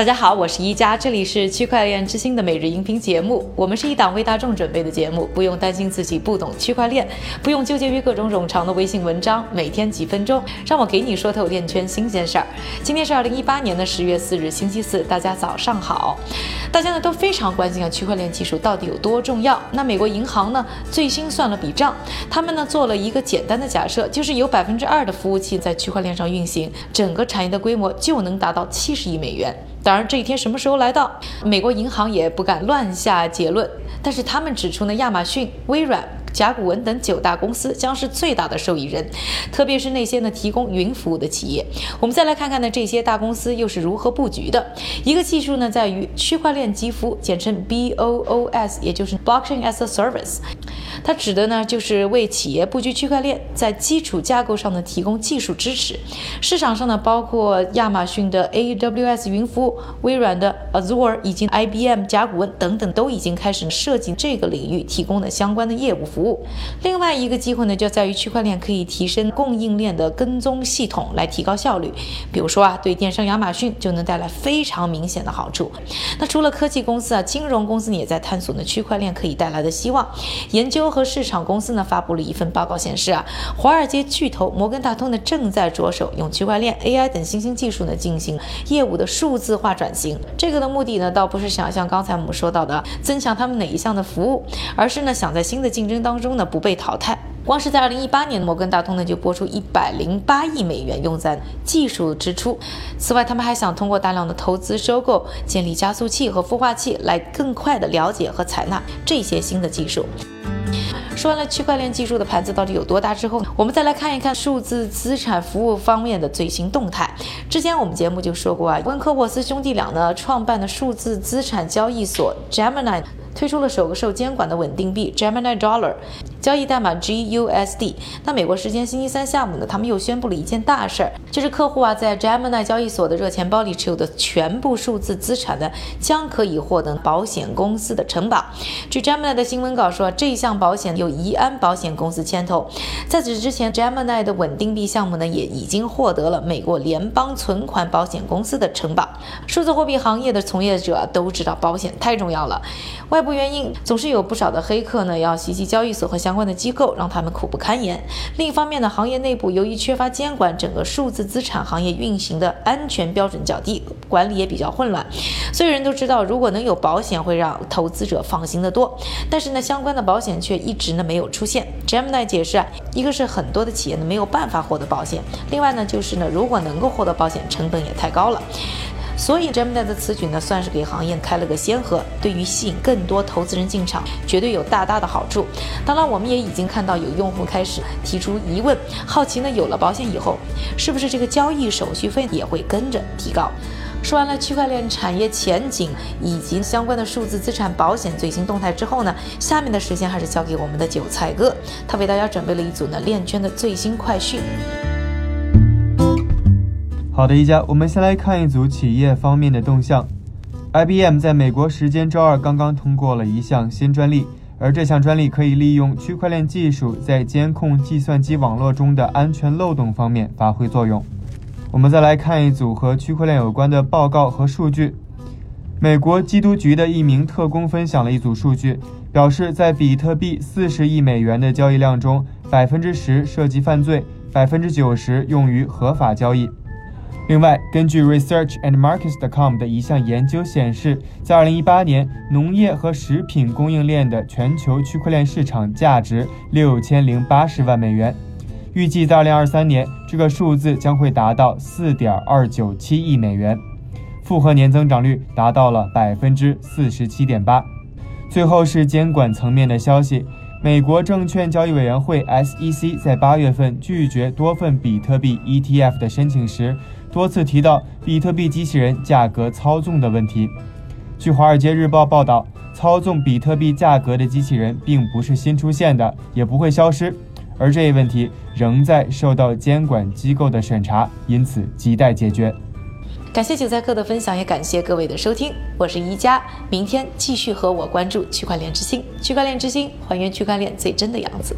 大家好，我是一加，这里是区块链之星的每日音频节目。我们是一档为大众准备的节目，不用担心自己不懂区块链，不用纠结于各种冗长的微信文章。每天几分钟，让我给你说透链圈新鲜事儿。今天是二零一八年的十月四日，星期四，大家早上好。大家呢都非常关心啊，区块链技术到底有多重要？那美国银行呢最新算了笔账，他们呢做了一个简单的假设，就是有百分之二的服务器在区块链上运行，整个产业的规模就能达到七十亿美元。当然，这一天什么时候来到，美国银行也不敢乱下结论。但是他们指出呢，亚马逊、微软。甲骨文等九大公司将是最大的受益人，特别是那些呢提供云服务的企业。我们再来看看呢这些大公司又是如何布局的。一个技术呢在于区块链基服，简称 BOOS，也就是 Blockchain as a Service。它指的呢就是为企业布局区块链，在基础架构上呢提供技术支持。市场上呢包括亚马逊的 AWS 云服务、微软的 Azure 以及 IBM 甲骨文等等，都已经开始涉及这个领域提供的相关的业务。服务，另外一个机会呢，就在于区块链可以提升供应链的跟踪系统，来提高效率。比如说啊，对电商亚马逊就能带来非常明显的好处。那除了科技公司啊，金融公司也在探索呢区块链可以带来的希望。研究和市场公司呢发布了一份报告显示啊，华尔街巨头摩根大通呢正在着手用区块链、AI 等新兴技术呢进行业务的数字化转型。这个的目的呢，倒不是想像刚才我们说到的增强他们哪一项的服务，而是呢想在新的竞争当。当中呢不被淘汰，光是在二零一八年，摩根大通呢就拨出一百零八亿美元用在技术支出。此外，他们还想通过大量的投资收购、建立加速器和孵化器，来更快的了解和采纳这些新的技术。说完了区块链技术的盘子到底有多大之后，我们再来看一看数字资产服务方面的最新动态。之前我们节目就说过啊，温科沃斯兄弟俩呢创办的数字资产交易所 Gemini。推出了首个受监管的稳定币 Gemini Dollar。交易代码 GUSD。那美国时间星期三下午呢，他们又宣布了一件大事儿，就是客户啊在 Gemini 交易所的热钱包里持有的全部数字资产呢，将可以获得保险公司的承保。据 Gemini 的新闻稿说，这项保险由怡安保险公司牵头。在此之前，Gemini 的稳定币项目呢，也已经获得了美国联邦存款保险公司的承保。数字货币行业的从业者都知道，保险太重要了。外部原因总是有不少的黑客呢，要袭击交易所和相。相关的机构让他们苦不堪言。另一方面呢，行业内部由于缺乏监管，整个数字资产行业运行的安全标准较低，管理也比较混乱。所有人都知道，如果能有保险，会让投资者放心的多。但是呢，相关的保险却一直呢没有出现。Gemini 解释啊，一个是很多的企业呢没有办法获得保险，另外呢就是呢，如果能够获得保险，成本也太高了。所以，Gemini 的此举呢，算是给行业开了个先河，对于吸引更多投资人进场，绝对有大大的好处。当然，我们也已经看到有用户开始提出疑问，好奇呢，有了保险以后，是不是这个交易手续费也会跟着提高？说完了区块链产业前景以及相关的数字资产保险最新动态之后呢，下面的时间还是交给我们的韭菜哥，他为大家准备了一组呢链圈的最新快讯。好的，一家，我们先来看一组企业方面的动向。IBM 在美国时间周二刚刚通过了一项新专利，而这项专利可以利用区块链技术在监控计算机网络中的安全漏洞方面发挥作用。我们再来看一组和区块链有关的报告和数据。美国缉毒局的一名特工分享了一组数据，表示在比特币四十亿美元的交易量中，百分之十涉及犯罪，百分之九十用于合法交易。另外，根据 ResearchAndMarkets.com 的一项研究显示，在2018年，农业和食品供应链的全球区块链市场价值六千零八十万美元。预计在2023年，这个数字将会达到四点二九七亿美元，复合年增长率达到了百分之四十七点八。最后是监管层面的消息。美国证券交易委员会 （SEC） 在八月份拒绝多份比特币 ETF 的申请时，多次提到比特币机器人价格操纵的问题。据《华尔街日报》报道，操纵比特币价格的机器人并不是新出现的，也不会消失，而这一问题仍在受到监管机构的审查，因此亟待解决。感谢韭菜客的分享，也感谢各位的收听。我是一加，明天继续和我关注区块链之星。区块链之星，还原区块链最真的样子。